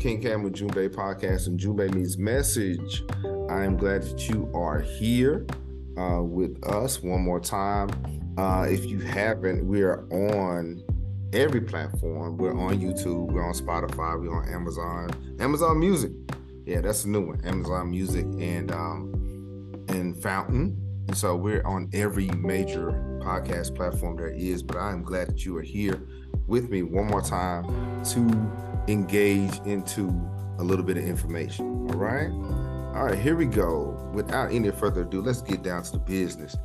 King Cam with Ujumbe Podcast and Ujumbe Means Message. I am glad that you are here uh, with us one more time. Uh, if you haven't, we are on every platform. We're on YouTube, we're on Spotify, we're on Amazon, Amazon Music. Yeah, that's a new one. Amazon Music and um, and Fountain. And so we're on every major podcast platform there is. But I am glad that you are here with me one more time to engage into a little bit of information. All right. All right, here we go. Without any further ado, let's get down to the business.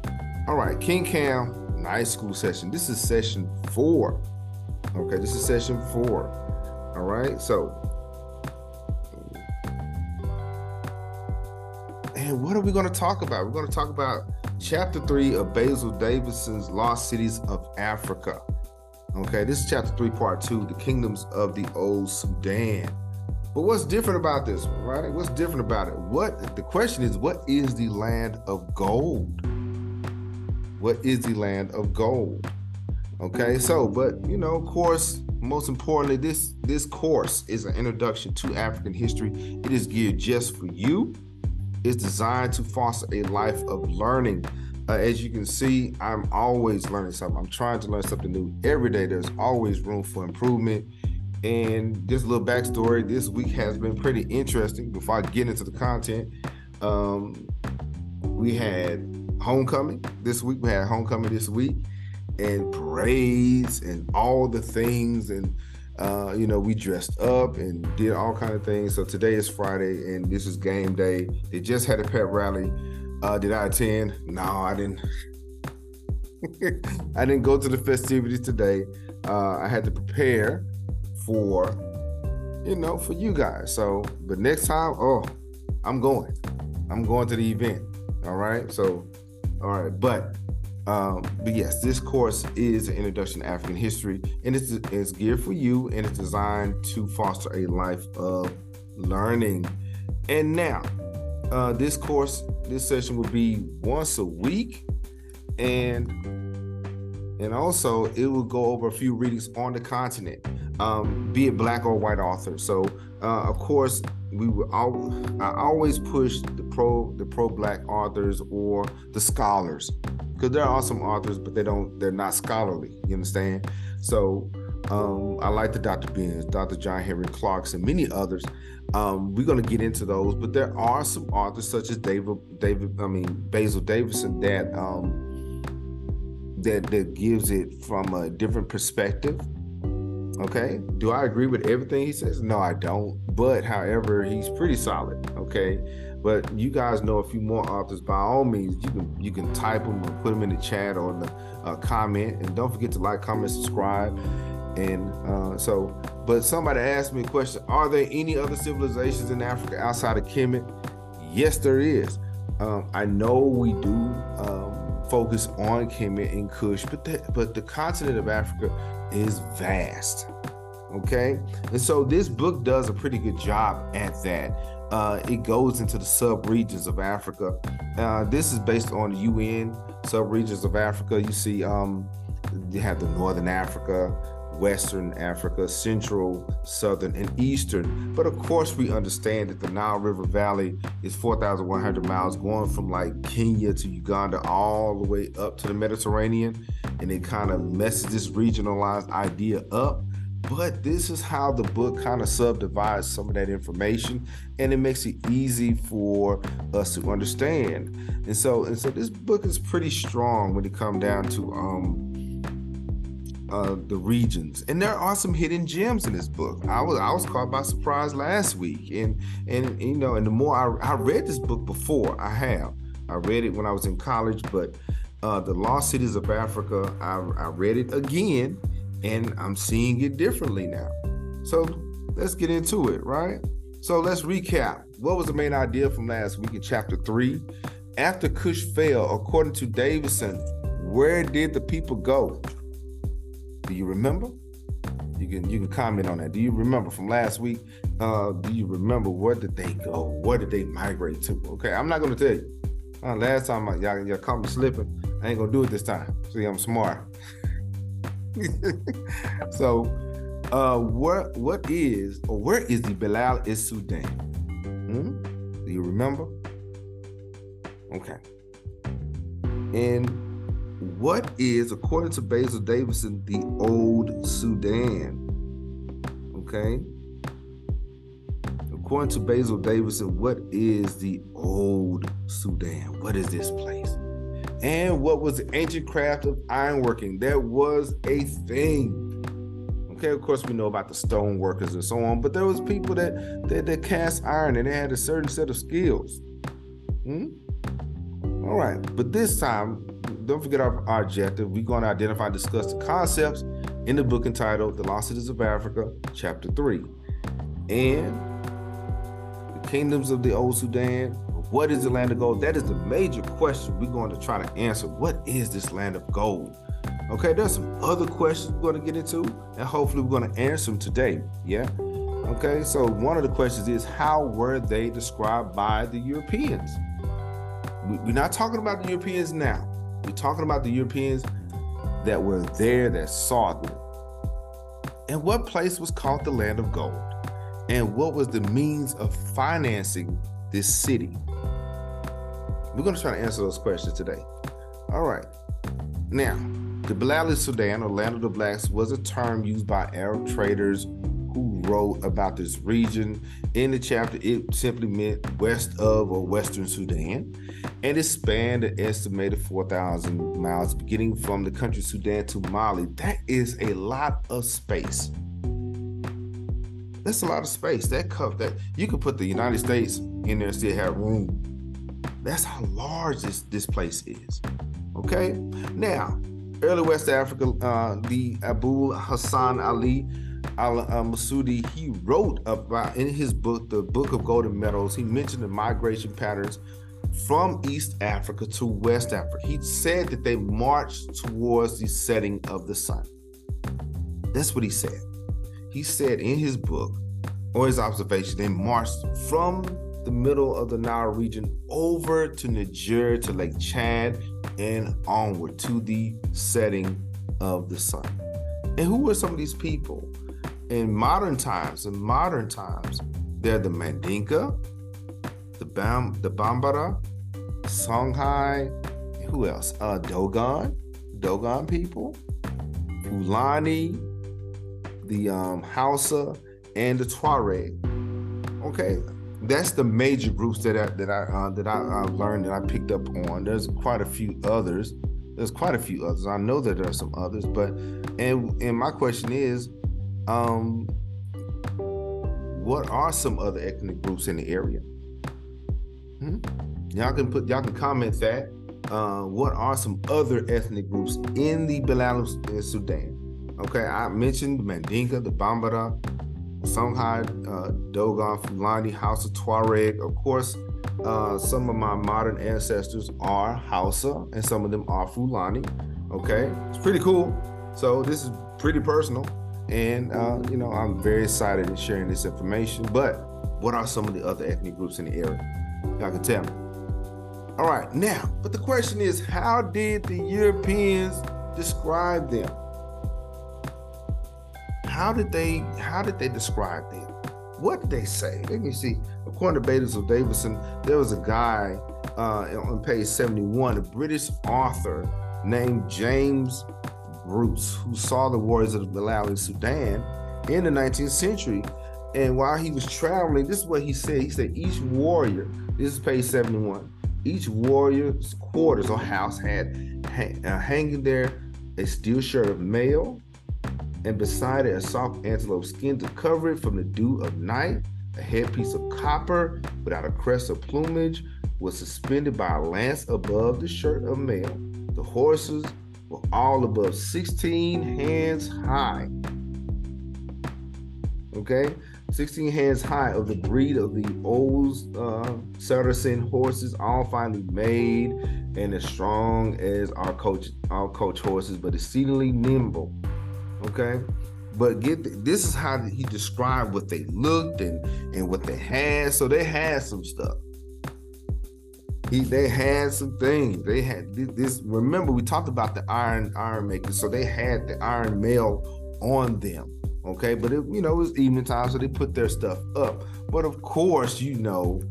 All right, King Cam Night School session. This is session four. Okay, this is session four. All right, so and what are we going to talk about? We're going to talk about chapter three of Basil Davidson's Lost Cities of Africa. Okay, this is chapter three, part two, the kingdoms of the old Sudan. But what's different about this right? What's different about it? What the question is, what is the land of gold? What is the land of gold? Okay, so but you know, of course, most importantly, this this course is an introduction to African history. It is geared just for you. It's designed to foster a life of learning. Uh, as you can see, I'm always learning something. I'm trying to learn something new every day. There's always room for improvement. And just a little backstory this week has been pretty interesting. Before I get into the content, um, we had homecoming this week. We had homecoming this week and parades and all the things. And, uh, you know, we dressed up and did all kind of things. So today is Friday and this is game day. They just had a pep rally. Uh, did I attend? No, I didn't. I didn't go to the festivities today. Uh, I had to prepare for, you know, for you guys. So, but next time, oh, I'm going. I'm going to the event. All right. So, all right. But, um, but yes, this course is an introduction to African history, and it's it's geared for you, and it's designed to foster a life of learning. And now, uh, this course, this session will be once a week, and and also it will go over a few readings on the continent um, be it black or white author. So, uh, of course, we will. All, I always push the pro the pro black authors or the scholars because there are some authors, but they don't. They're not scholarly. You understand? So. Um, I like the Dr. Benz, Dr. John Henrik Clarke, and many others. Um, we're going to get into those, but there are some authors such as David, David, I mean Basil Davidson that um, that that gives it from a different perspective Okay. Do I agree with everything he says? No, I don't. But however, he's pretty solid. Okay. But you guys know a few more authors. By all means, you can you can type them or put them in the chat or the uh, comment. And don't forget to like, comment, subscribe. And uh, so, but somebody asked me a question: Are there any other civilizations in Africa outside of Kemet? Yes, there is. Um, I know we do um, focus on Kemet and Kush, but the, but the continent of Africa is vast. Okay. And so this book does a pretty good job at that. Uh, it goes into the sub regions of Africa. Uh, this is based on the UN sub regions of Africa. You see, um, you have the Northern Africa, Western Africa, Central, Southern, and Eastern. But of course, we understand that the Nile River Valley is 4,100 miles going from like Kenya to Uganda all the way up to the Mediterranean. And it kind of messes this regionalized idea up. But this is how the book kind of subdivides some of that information and it makes it easy for us to understand. And so and so this book is pretty strong when it comes down to um uh, the regions, and there are some hidden gems in this book. I was I was caught by surprise last week, and and you know, and the more I, I read this book before, I have I read it when I was in college, but uh, the Lost Cities of Africa, I, I read it again, and I'm seeing it differently now. So let's get into it, right? So let's recap. What was the main idea from last week in chapter three? After Kush fell, according to Davidson, where did the people go? Do you remember? You can you can comment on that. Do you remember from last week? Uh, do you remember where did they go? Where did they migrate to? Okay, I'm not gonna tell you. Uh, last time I, y'all, y'all caught me slipping. I ain't gonna do it this time. See, I'm smart. so Uh, what what is or where is the Bilal is Sudan? Hmm? Do you remember? Okay. And what is, according to Basil Davidson, the old Sudan? Okay. According to Basil Davidson, what is the old Sudan? What is this place? And what was the ancient craft of ironworking? That was a thing. Okay, of course we know about the stone workers and so on, but there was people that that, that cast iron and they had a certain set of skills. Hmm? All right, but this time, don't forget our, our objective. We're going to identify and discuss the concepts in the book entitled The Lost Cities of Africa, Chapter 3. And the kingdoms of the old Sudan? What is the land of gold? That is the major question we're going to try to answer. What is this land of gold? Okay, there's some other questions we're going to get into, and hopefully we're going to answer them today. Yeah. Okay, so one of the questions is how were they described by the Europeans? We're not talking about the Europeans now. We're talking about the Europeans that were there that saw them. And what place was called the land of gold? and what was the means of financing this city? We're going to try to answer those questions today. All right. Now, the Bilal Sudan, or Land of the Blacks, was a term used by Arab traders who wrote about this region. In the chapter, it simply meant west of or western Sudan, and it spanned an estimated 4,000 miles, beginning from the country Sudan to Mali. That is a lot of space. That's a lot of space. That cup that you could put the United States in there and still have room. That's how large this, this place is. Okay. Now, early West Africa, uh, the Abu Hassan Ali Al uh, Masudi, he wrote about in his book, the Book of Golden Meadows. He mentioned the migration patterns from East Africa to West Africa. He said that they marched towards the setting of the sun. That's what he said he said in his book or his observation, they marched from the middle of the Nile region over to Niger to Lake Chad and onward to the setting of the sun. And who were some of these people? In modern times, in modern times, they're the Mandinka, the Bam, the Bambara, Songhai, who else? Uh, Dogon, Dogon people, Fulani, the um, Hausa, and the Tuareg. Okay, that's the major groups that I, that I uh, that I uh, learned that I picked up on. There's quite a few others. There's quite a few others. I know that there are some others, but and and my question is, um, what are some other ethnic groups in the area? Hmm? Y'all can put y'all can comment that. Uh, what are some other ethnic groups in the Bilal Sudan? Okay, I mentioned the Mandinka, the Bambara, Songhai, uh, Dogon, Fulani, Hausa, Tuareg. Of course, uh, some of my modern ancestors are Hausa and some of them are Fulani. Okay, it's pretty cool. So this is pretty personal, and uh, you know I'm very excited in sharing this information. But what are some of the other ethnic groups in the area? Y'all can tell me. All right, now, but the question is, how did the Europeans describe them? how did they how did they describe them? What did they say? Let me see. According to Basil Davidson, there was a guy uh, on page 71, a British author named James Bruce, who saw the warriors of the Malawi Sudan in the 19th century. And while he was traveling, this is what he said. He said each warrior, this is page 71, each warrior's quarters or house had uh, hanging there a steel shirt of mail, and beside it a soft antelope skin to cover it from the dew of night. A headpiece of copper without a crest of plumage was suspended by a lance above the shirt of mail. The horses were all above 16 hands high. Okay, 16 hands high of the breed of the old uh, Saracen horses, all finely made and as strong as our coach, our coach horses, but exceedingly nimble. Okay. But get the, this is how he described what they looked and and what they had. So they had some stuff. He they had some things. They had this. Remember, we talked about the iron iron makers. So they had the iron mail on them. Okay, but it, you know, it was evening time, so they put their stuff up. But of course, you know,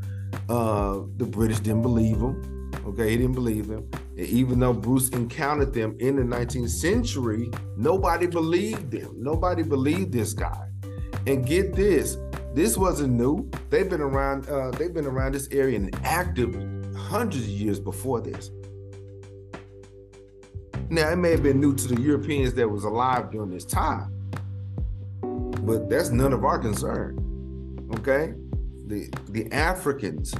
uh, the British didn't believe them. Okay, he didn't believe them. And even though Bruce encountered them in the 19th century, nobody believed them. Nobody believed this guy. And get this, this wasn't new. They've been around. Uh, they've been around this area and active hundreds of years before this. Now it may have been new to the Europeans that was alive during this time, but that's none of our concern. Okay, the the Africans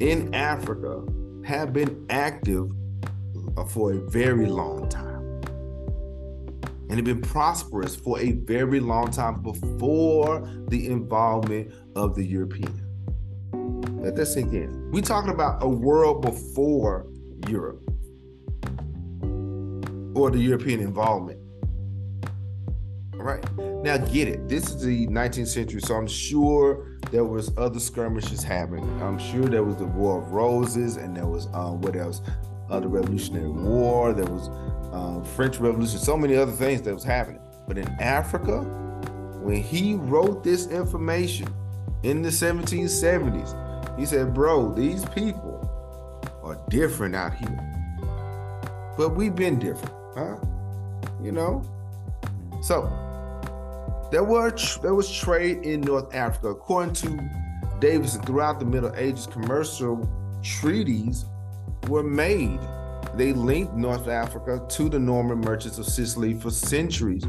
in Africa have been active uh, for a very long time, and have been prosperous for a very long time before the involvement of the European. Let that sink in. We talking about a world before Europe or the European involvement. All right. Now get it. This is the 19th century, so I'm sure there was other skirmishes happening. I'm sure there was the War of Roses, and there was um, what else? Uh, the Revolutionary War. There was um, French Revolution. So many other things that was happening. But in Africa, when he wrote this information in the 1770s, he said, "Bro, these people are different out here." But we've been different, huh? You know. So there were there was trade in North Africa. According to Davidson, throughout the Middle Ages, commercial treaties were made. They linked North Africa to the Norman merchants of Sicily for centuries.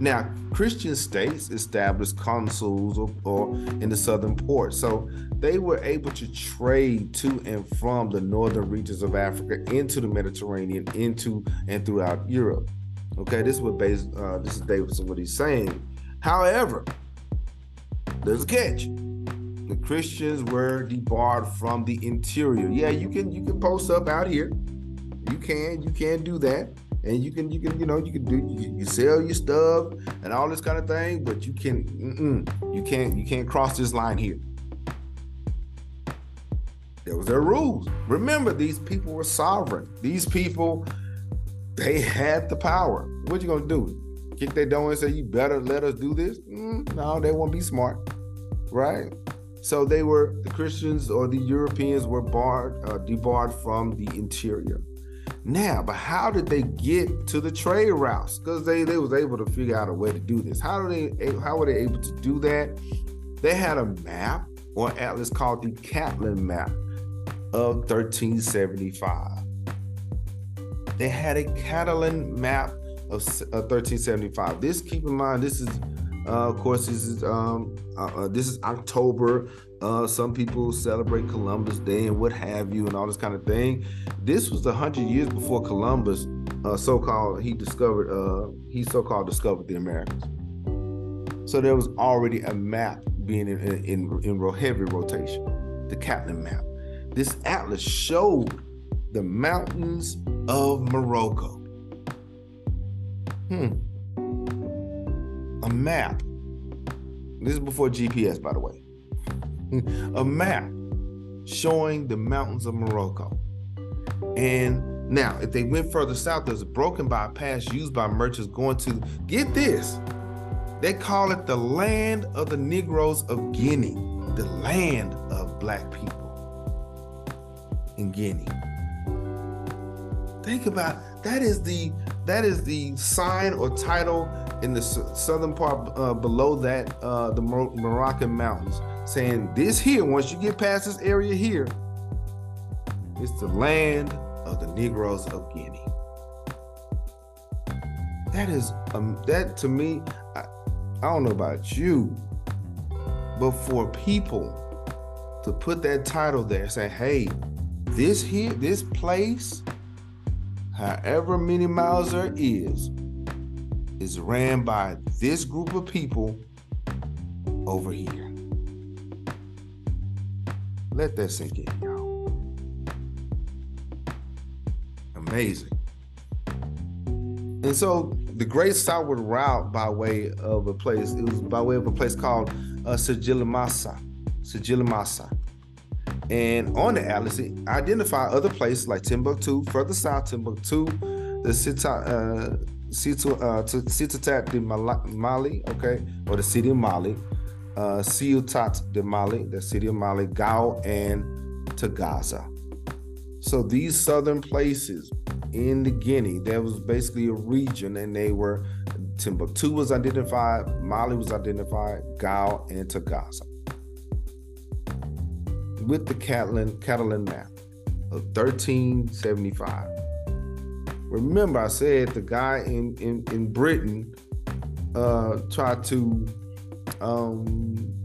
Now, Christian states established consuls or, or, in the southern ports, so they were able to trade to and from the northern regions of Africa into the Mediterranean, into and throughout Europe. Okay, this is what base, uh, this is Davidson what he's saying. However, there's a catch. The Christians were debarred from the interior. Yeah, you can you can post up out here. You can you can do that, and you can you can you know you can do you, you sell your stuff and all this kind of thing, but you can you can't you can't cross this line here. There was their rules. Remember, these people were sovereign. These people, they had the power. What you gonna do? kick their door and say, "You better let us do this." Mm, no, they won't be smart, right? So they were the Christians or the Europeans were barred, uh, debarred from the interior. Now, but how did they get to the trade routes? Because they they was able to figure out a way to do this. How do they how were they able to do that? They had a map or atlas called the Catlin map of 1375. They had a Catalan map of 1375. Uh, this, keep in mind, this is, uh, of course, this is um, uh, uh, this is October. Uh, some people celebrate Columbus Day and what have you, and all this kind of thing. This was a hundred years before Columbus, uh, so-called, he discovered, he so-called discovered the Americas. So there was already a map being in, in, in, in heavy rotation, the Catlin map. This atlas showed the mountains of Morocco. Hmm. A map. This is before GPS, by the way. A map showing the mountains of Morocco. And now, if they went further south, there's a broken by pass used by merchants going to get this. They call it the land of the Negroes of Guinea, the land of black people in Guinea. Think about that is the that is the sign or title in the southern part uh, below that, uh, the Mor- Moroccan mountains, saying this here, once you get past this area here, it's the land of the Negroes of Guinea. That is, um, that to me, I, I don't know about you, but for people to put that title there, say, hey, this here, this place however many miles there is, is ran by this group of people over here. Let that sink in, y'all. Amazing. And so the Great Southward Route by way of a place, it was by way of a place called uh, Sijilmasa. Sijilmasa. And on the atlas, it identify other places like Timbuktu, further south, Timbuktu, the Sita, uh, Ciutat de Mali, okay, or the city of Mali, uh, Ciutat de Mali, the city of Mali, Gao, and Tagaza. So these southern places in the Guinea, there was basically a region, and they were Timbuktu was identified, Mali was identified, Gao, and Tagaza. With the Catalan Catalan map of 1375. Remember, I said the guy in in, in Britain uh, tried to um,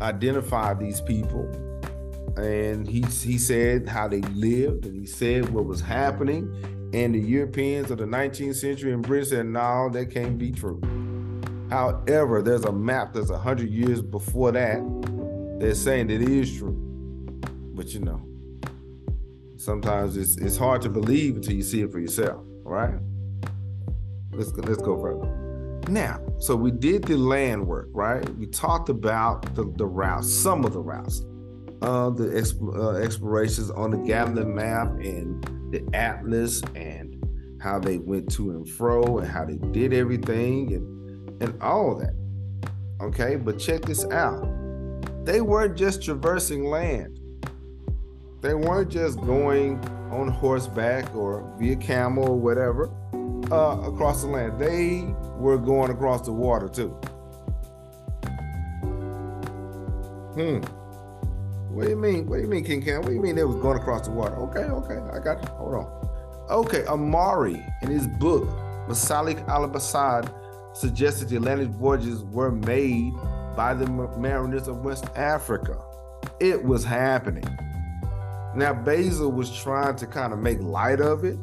identify these people, and he he said how they lived, and he said what was happening, and the Europeans of the 19th century in Britain said, "No, that can't be true." However, there's a map that's hundred years before that that's saying that it is true, but you know sometimes it's it's hard to believe until you see it for yourself. All right. Let's go, let's go further. Now, so we did the land work, right? We talked about the, the routes, some of the routes, uh, the exp- uh, explorations on the Gatling map and the atlas and how they went to and fro and how they did everything and and all that. Okay, but check this out. They weren't just traversing land. They weren't just going on horseback or via camel or whatever uh, across the land. They were going across the water too. Hmm. What do you mean? What do you mean, King Cam? What do you mean they was going across the water? Okay, okay, I got. Hold on. Okay, Amari in his book, Masalik al-Absar, suggested the Atlantic voyages were made by the mariners of West Africa. It was happening. Now Basil was trying to kind of make light of it.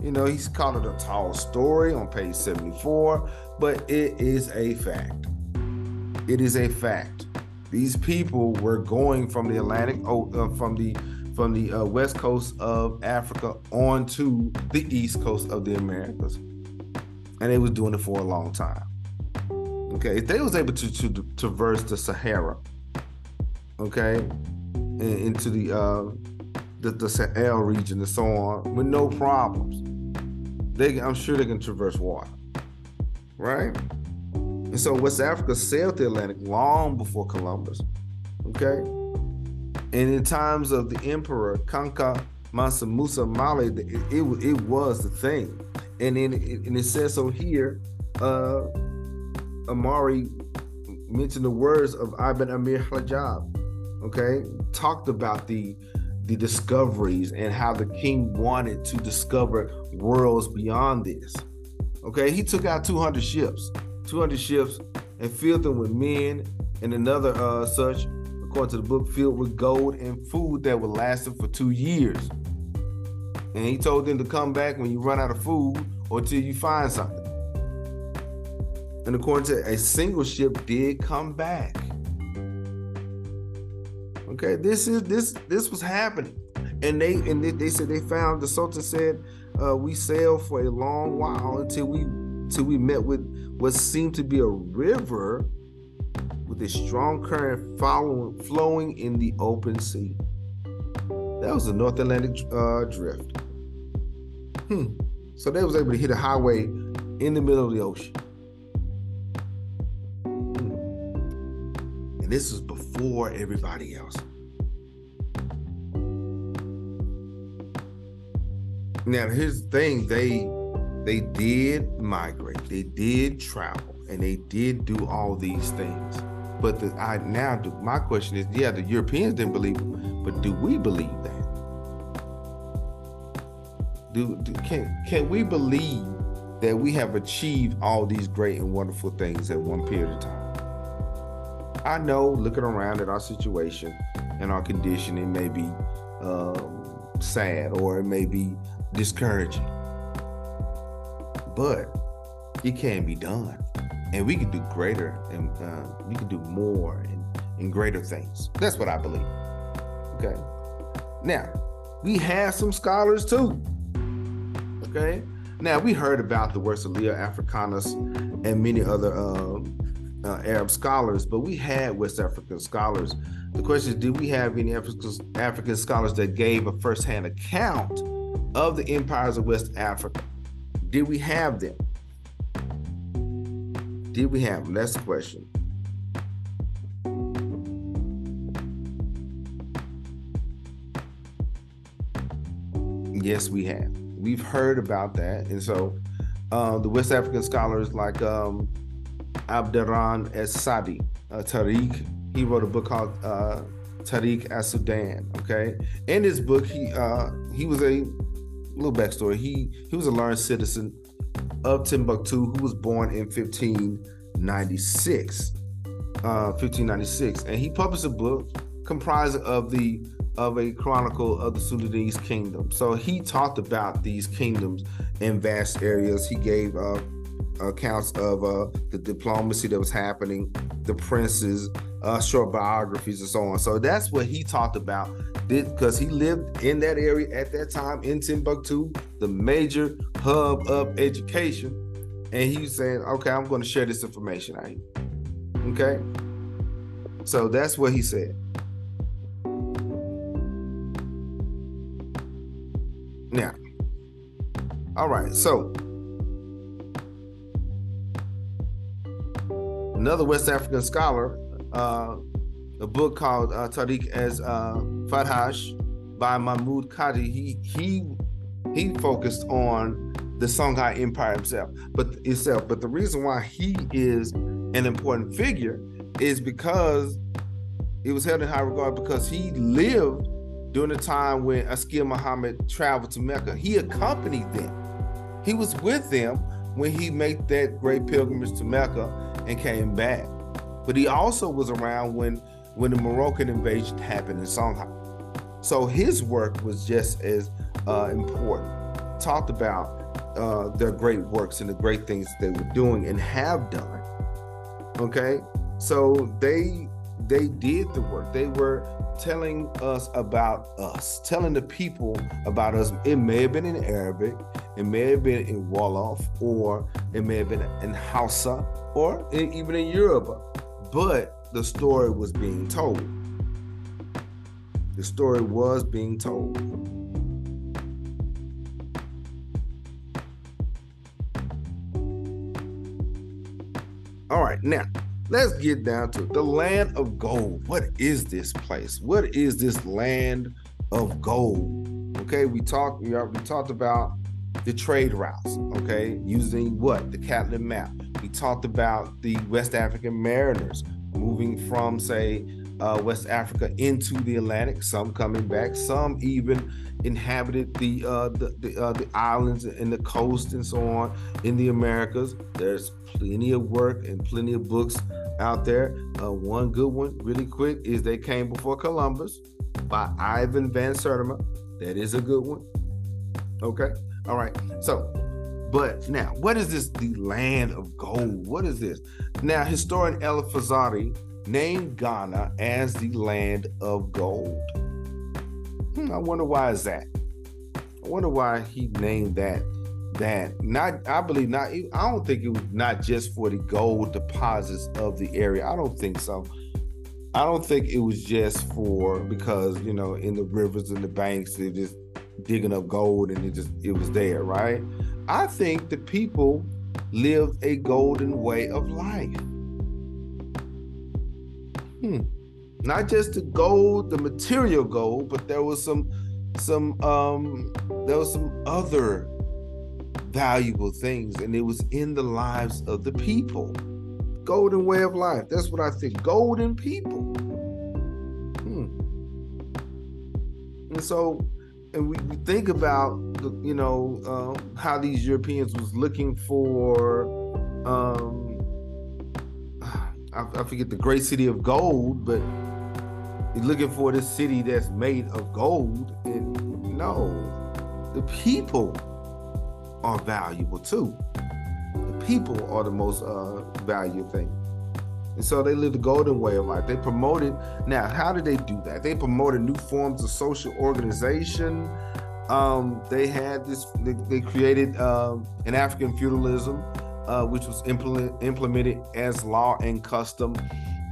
You know, he's called it a tall story on page 74, but it is a fact. It is a fact. These people were going from the Atlantic, oh, uh, from the from the uh, west coast of Africa onto the east coast of the Americas, and they was doing it for a long time. Okay, they was able to, to, to traverse the Sahara, okay, and into the uh, the, the Sahel region and so on with no problems. They, I'm sure they can traverse water, right? And so West Africa sailed the Atlantic long before Columbus, okay? And in times of the emperor Kanka Mansa Musa Mali, it, it, it was the thing. And then it, and it says so here, uh, Amari mentioned the words of Ibn Amir Hajib, okay? Talked about the the discoveries and how the king wanted to discover worlds beyond this. Okay, he took out 200 ships, 200 ships, and filled them with men and another uh, such, according to the book, filled with gold and food that would last them for two years. And he told them to come back when you run out of food or till you find something. And according to a single ship did come back. Okay, this is this this was happening, and they and they, they said they found the Sultan said uh, we sailed for a long while until we until we met with what seemed to be a river with a strong current following, flowing in the open sea. That was the North Atlantic uh, drift. Hmm. So they was able to hit a highway in the middle of the ocean. And this was before everybody else. Now here's the thing, they they did migrate, they did travel, and they did do all these things. But the, I now do, my question is, yeah, the Europeans didn't believe but do we believe that? Do, do can can we believe that we have achieved all these great and wonderful things at one period of time? I know looking around at our situation and our condition, it may be um, sad or it may be discouraging, but it can be done, and we can do greater and uh, we can do more and, and greater things. That's what I believe. Okay. Now we have some scholars too. Okay. Now we heard about the works of Leo Africanus and many other um, uh, Arab scholars, but we had West African scholars. The question is, did we have any African scholars that gave a firsthand account of the empires of West Africa? Did we have them? Did we have them? That's the question. Yes, we have. We've heard about that. And so uh, the West African scholars like um, Abderrahman Es Sadi, uh, Tariq, he wrote a book called uh, Tariq as Sudan. Okay, in this book, he uh, he was a little backstory. He he was a learned citizen of Timbuktu who was born in 1596. Uh, 1596, and he published a book comprised of the of a chronicle of the Sudanese kingdom. So he talked about these kingdoms in vast areas. He gave uh, accounts of uh, the diplomacy that was happening, the princes, uh, short biographies, and so on. So that's what he talked about because he lived in that area at that time in Timbuktu, the major hub of education. And he was saying, okay, I'm going to share this information out here. Okay. So that's what he said. Now, all right, so another West African scholar, uh, a book called uh, Tariq as uh, Fattash by Mahmoud Kadi. He he he focused on the Songhai Empire himself, but itself. But the reason why he is an important figure is because he was held in high regard because he lived during the time when Askia Muhammad traveled to Mecca. He accompanied them. He was with them when he made that great pilgrimage to Mecca and came back. But he also was around when when the Moroccan invasion happened in Songhai. So his work was just as uh, important. Talked about uh, their great works and the great things they were doing and have done. Okay, so they they did the work. They were telling us about us, telling the people about us. It may have been in Arabic, it may have been in Wolof, or it may have been in Hausa, or even in Yoruba. But the story was being told. The story was being told. All right, now let's get down to it. The land of gold. What is this place? What is this land of gold? Okay, we talked. We talked about the trade routes. Okay, using what the Catlin map. We talked about the West African mariners moving from, say, uh, West Africa into the Atlantic. Some coming back. Some even inhabited the uh, the the, uh, the islands and the coast and so on in the Americas. There's plenty of work and plenty of books out there. Uh, one good one, really quick, is They Came Before Columbus by Ivan Van Sertima. That is a good one. Okay. All right. So, but now, what is this? The land of gold. What is this? Now, historian El Fazari named Ghana as the land of gold. Hmm, I wonder why is that? I wonder why he named that that not I believe not I don't think it was not just for the gold deposits of the area. I don't think so. I don't think it was just for because you know in the rivers and the banks they just digging up gold and it just it was there, right? I think the people lived a golden way of life. Hmm. Not just the gold, the material gold, but there was some some um there was some other valuable things, and it was in the lives of the people. Golden way of life. That's what I think. Golden people. Hmm. And so, and we, think about the, you know um, how these Europeans was looking for. Um, I, I forget the great city of gold, but looking for this city that's made of gold. And no, the people are valuable too. The people are the most uh, valuable thing. And so they lived the golden way of life. They promoted, now, how did they do that? They promoted new forms of social organization. Um, they had this, they, they created um, an African feudalism, uh, which was implement, implemented as law and custom.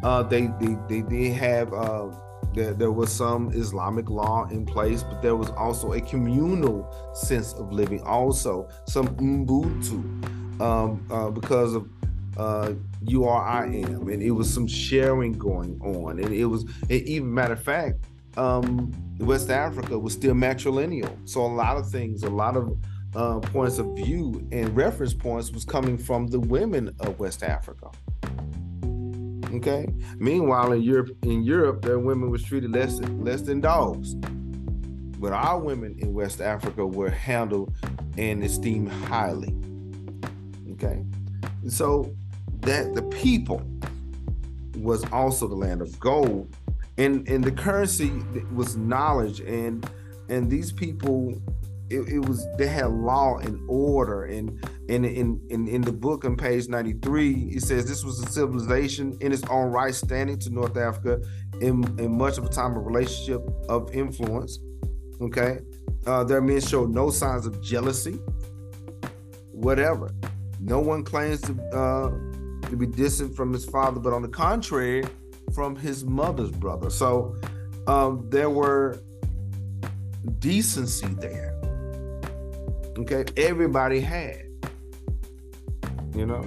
Uh, they, they, they, they have uh, there, there was some Islamic law in place, but there was also a communal sense of living, also some Ubuntu, um, uh, because of uh, you are, I am, and it was some sharing going on, and it was, even matter of fact, um, West Africa was still matrilineal, so a lot of things, a lot of uh, points of view and reference points was coming from the women of West Africa. Okay. Meanwhile, in Europe, in Europe, their women was treated less less than dogs, but our women in West Africa were handled and esteemed highly. Okay, so that the people was also the land of gold, and and the currency was knowledge, and and these people it, it, was they had law and order. And and in, in in the book on page 93 it says this was a civilization in its own right standing to north africa in, in much of a time of relationship of influence. Okay? Uh, their men showed no signs of jealousy. Whatever. No one claims to uh, to be distant from his father but on the contrary from his mother's brother so um, there were decency there Okay, everybody had. You know,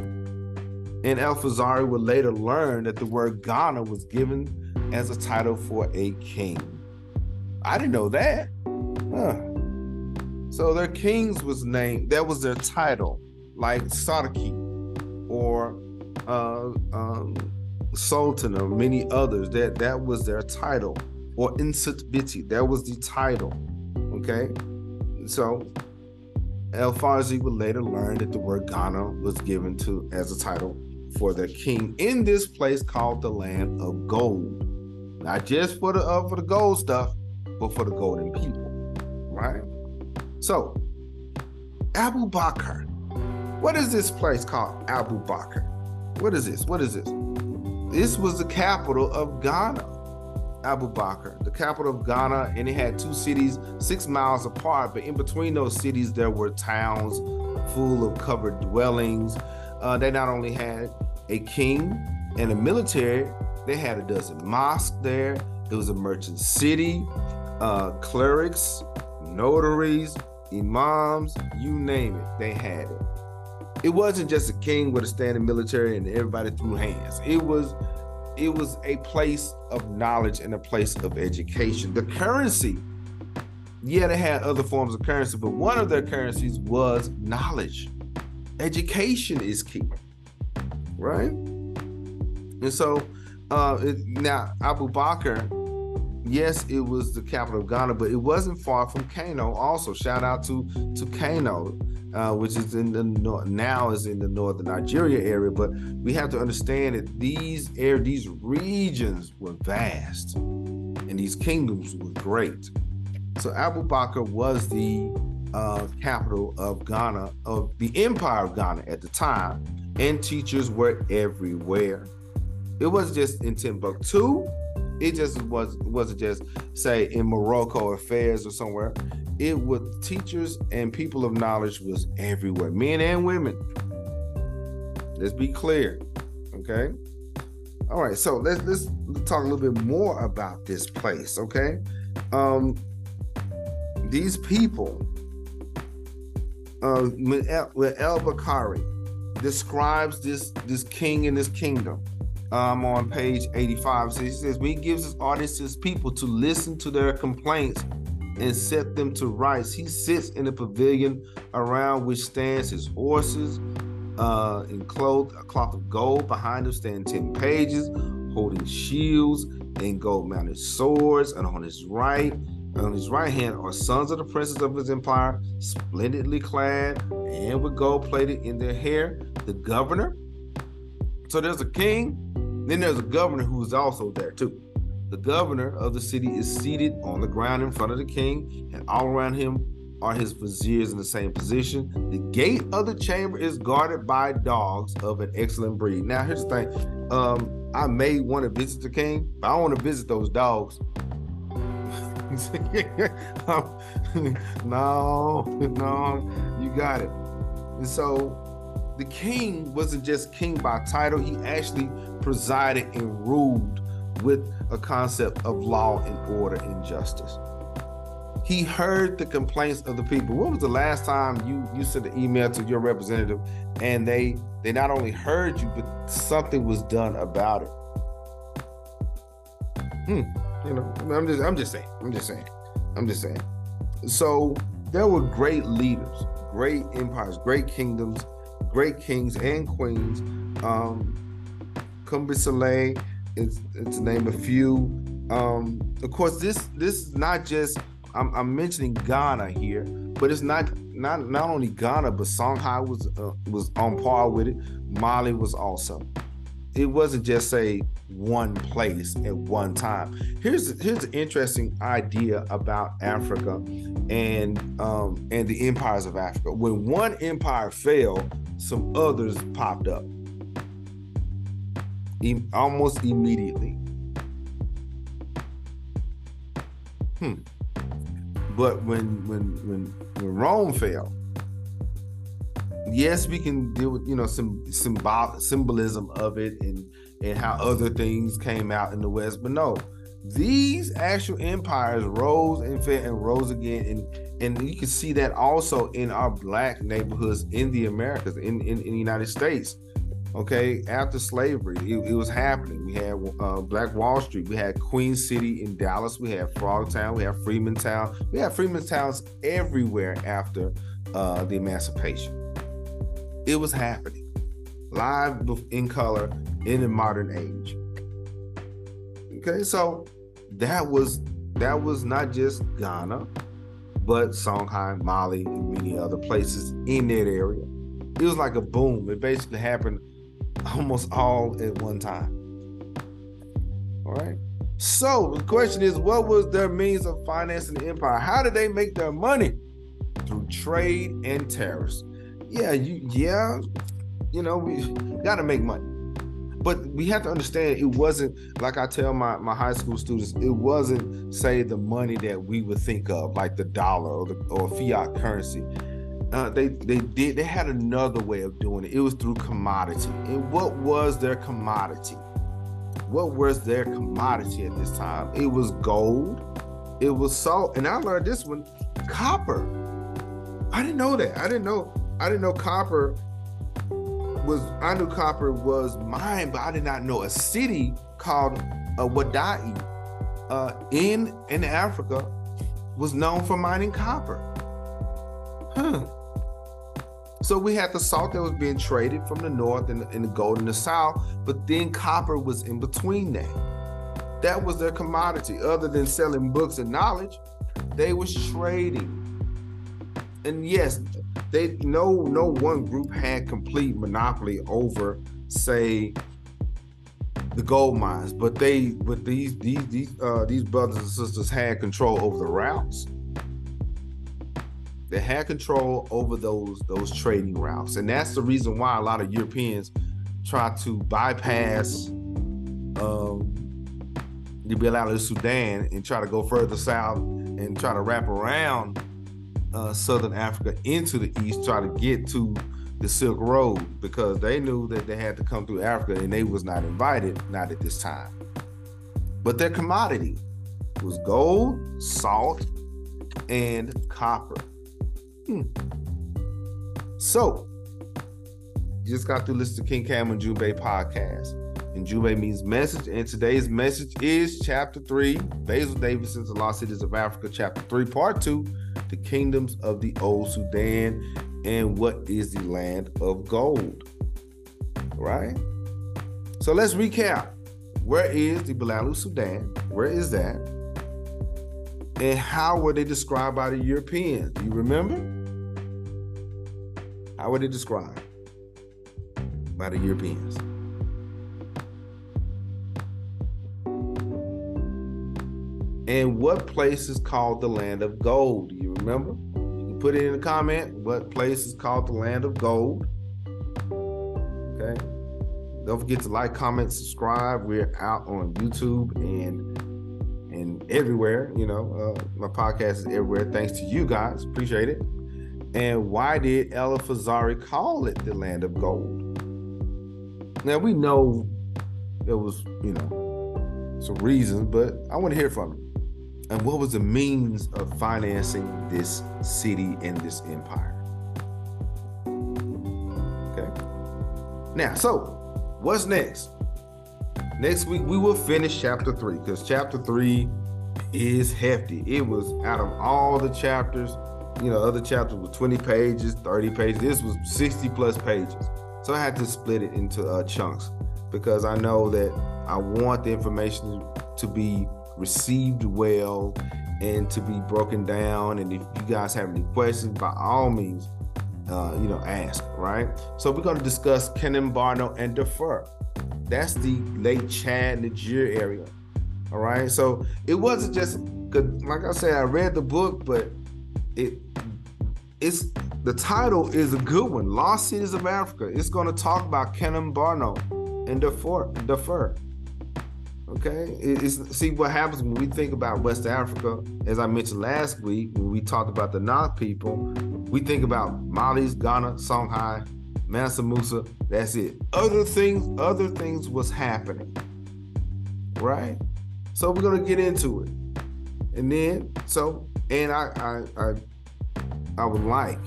and El Fazari would later learn that the word Ghana was given as a title for a king. I didn't know that. Huh. So their kings was named. That was their title, like Sarki or uh, um, Sultan or many others. That that was their title, or Insitbiti. That was the title. Okay, so El Fazari would later learn that the word Ghana was given to as a title for their king in this place called the land of gold. Not just for the uh, for the gold stuff, but for the golden people. Right? So, Abu Bakr. What is this place called? Abu Bakr. What is this? What is this? This was the capital of Ghana. Abu Bakr, the capital of Ghana, and it had two cities six miles apart. But in between those cities, there were towns full of covered dwellings. Uh, they not only had a king and a military, they had a dozen mosques there. It was a merchant city, uh, clerics, notaries, imams, you name it, they had it. It wasn't just a king with a standing military and everybody threw hands. It was it was a place of knowledge and a place of education. The currency, yeah, they had other forms of currency, but one of their currencies was knowledge. Education is key, right? And so uh, it, now Abu Bakr, yes, it was the capital of Ghana, but it wasn't far from Kano. Also, shout out to to Kano uh, which is in the now is in the northern Nigeria area. But we have to understand that these air these regions were vast, and these kingdoms were great. So Abu Bakr was the uh, capital of Ghana, of the Empire of Ghana at the time, and teachers were everywhere. It wasn't just in Timbuktu. It just was wasn't just say in Morocco or Fez or somewhere it was teachers and people of knowledge was everywhere, men and women. Let's be clear. Okay. All right, so let's let's talk a little bit more about this place, okay? Um these people uh El, Bakari describes this this king in this kingdom um, on page 85. So he says, he gives his audiences people to listen to their complaints and set them to rights. He sits in a pavilion around which stands his horses, uh, a cloth of gold. Behind him stand 10 pages, holding shields and gold mounted swords. And on his right, on his right hand are sons of the princes of his empire, splendidly clad and with gold plated in their hair. The governor. So there's a king, then there's a governor who's also there too. The governor of the city is seated on the ground in front of the king, and all around him are his viziers in the same position. The gate of the chamber is guarded by dogs of an excellent breed. Now, here's the thing um, I may want to visit the king, but I want to visit those dogs. no, no, you got it. And so the king wasn't just king by title, he actually presided and ruled with a concept of law and order and justice. He heard the complaints of the people. When was the last time you you sent an email to your representative and they they not only heard you, but something was done about it? Hmm. You know, I'm just I'm just saying. I'm just saying. I'm just saying. So there were great leaders, great empires, great kingdoms, great kings and queens. Um, Kumbi Saleh is to name a few. Um, of course, this this is not just I'm, I'm, mentioning Ghana here, but it's not not not only Ghana, but Songhai was uh, was on par with it. Mali was also. It wasn't just say one place at one time. Here's here's an interesting idea about Africa and um, and the empires of Africa. When one empire fell, some others popped up almost immediately. Hmm. But when when when when Rome fell, yes, we can deal with you know some symbol symbolism of it and and how other things came out in the West, but no, these actual empires rose and fell and rose again and and you can see that also in our black neighborhoods in the Americas, in, in, in the United States. Okay, after slavery, it, it was happening. We had uh, Black Wall Street, we had Queen City in Dallas, we had Frogtown, we had Freemantown, we had Freemantowns everywhere after uh, the emancipation. It was happening live in color in the modern age. Okay, so that was that was not just Ghana, but Songhai, Mali, and many other places in that area. It was like a boom. It basically happened almost all at one time. All right. So the question is, what was their means of financing the empire? How did they make their money? Through trade and tariffs. Yeah, you yeah, you know, we gotta make money. But we have to understand it wasn't like I tell my, my high school students, it wasn't say the money that we would think of, like the dollar or the or fiat currency uh, they they did they had another way of doing it. It was through commodity. And what was their commodity? What was their commodity at this time? It was gold. It was salt. And I learned this one, copper. I didn't know that. I didn't know. I didn't know copper was. I knew copper was mined, but I did not know a city called uh, Wadai uh, in in Africa was known for mining copper. Huh. So we had the salt that was being traded from the north and, and the gold in the south, but then copper was in between that. That was their commodity. Other than selling books and knowledge, they was trading. And yes, they no no one group had complete monopoly over, say, the gold mines, but they but these these these uh, these brothers and sisters had control over the routes. They had control over those those trading routes, and that's the reason why a lot of Europeans try to bypass um, the Bilal of Sudan and try to go further south and try to wrap around uh, southern Africa into the east, try to get to the Silk Road because they knew that they had to come through Africa and they was not invited, not at this time. But their commodity was gold, salt, and copper. Hmm. So, just got to listen to King Cam Ujumbe podcast. Ujumbe means message. And today's message is chapter three, Basil Davidson's The Lost Cities of Africa, chapter three, part two, the kingdoms of the old Sudan and what is the land of gold. Right? So let's recap. Where is the Bilalu Sudan? Where is that? And how were they described by the Europeans? Do you remember? How were they described by the Europeans? And what place is called the land of gold? Do you remember? You can put it in the comment. What place is called the land of gold? Okay. Don't forget to like, comment, subscribe. We're out on YouTube and and everywhere. You know, uh, my podcast is everywhere. Thanks to you guys. Appreciate it. And why did El Fazari call it the land of gold? Now we know there was, you know, some reasons, but I want to hear from you. And what was the means of financing this city and this empire. Okay. Now, so what's next? Next week we will finish chapter three because chapter three is hefty. It was out of all the chapters, you know, other chapters were 20 pages, 30 pages. This was 60 plus pages. So I had to split it into uh, chunks because I know that I want the information to be received well and to be broken down. And if you guys have any questions, by all means, uh, you know, ask, right? So we're going to discuss Kanem-Bornu and Darfur. That's the Lake Chad, Niger area. All right. So it wasn't just. Like I said, I read the book, but it it's the title is a good one. Lost Cities of Africa. It's going to talk about Kanem-Bornu and Darfur. Darfur. Okay, it's see what happens when we think about West Africa. As I mentioned last week, when we talked about the Nok people, we think about Mali's, Ghana, Songhai, Mansa Musa. That's it. Other things, other things was happening, right? So we're gonna get into it, and then so and I I I, I would like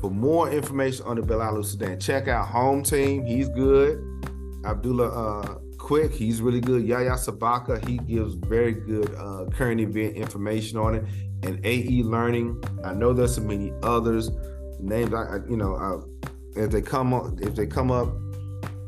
for more information on the Belalu Sudan. Check out Home Team. He's good. Abdullah uh, Quick. He's really good. Yaya Sabaka. He gives very good uh, current event information on it. And AE Learning. I know there's so many others. Names I, you know uh, if they come up if they come up.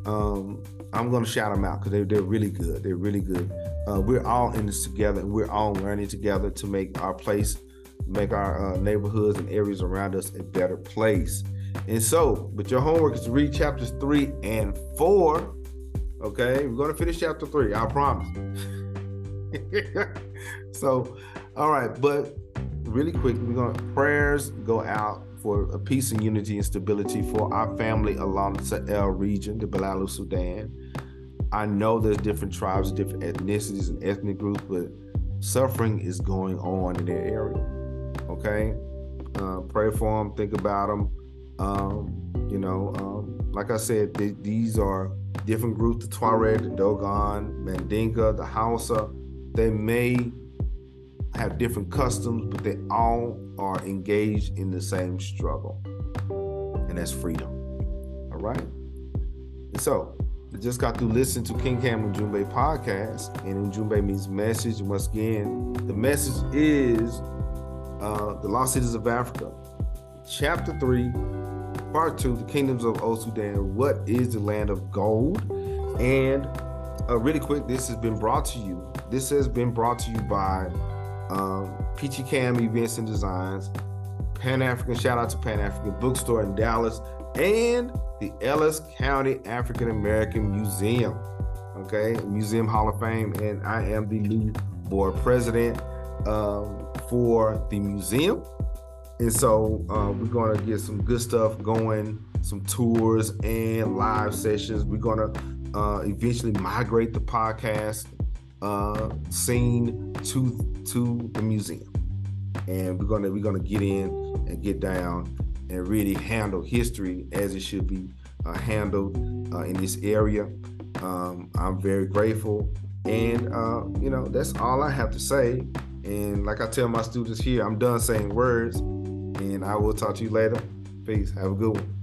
Um, I'm gonna shout them out because they, they're really good. They're really good uh, we're all in this together and we're all learning together to make our place make our uh, neighborhoods and areas around us a better place and so but your homework is to read chapters three and four okay we're to finish chapter three i promise so all right but really quick we're to prayers go out for a peace and unity and stability for our family along the Sahel region, the Belalu Sudan, I know there's different tribes, different ethnicities and ethnic groups, but suffering is going on in their area. Okay, uh, pray for them, think about them. Um, you know, um, like I said, these are different groups: the Tuareg, the Dogon, Mandinka, the Hausa. They may have different customs, but they all are engaged in the same struggle, and that's freedom. All right. And so I just got to listen to King Cam Ujumbe podcast, and Ujumbe means message. Once again, the message is uh, the Lost Cities of Africa, chapter three, part two, the Kingdoms of Old Sudan. What is the land of gold? And uh, really quick, this has been brought to you. This has been brought to you by um, Peachy Cam Events and Designs, Pan African. Shout out to Pan African Bookstore in Dallas, and the Ellis County African American Museum. Okay, Museum Hall of Fame, and I am the new board president um, for the museum. And so uh, we're going to get some good stuff going, some tours and live sessions. We're going to uh, eventually migrate the podcast uh, scene to to the museum, and we're gonna we're gonna get in and get down and really handle history as it should be uh, handled uh, in this area. Um, I'm very grateful. And, uh, you know, that's all I have to say. And like I tell my students here, I'm done saying words. And I will talk to you later. Peace. Have a good one.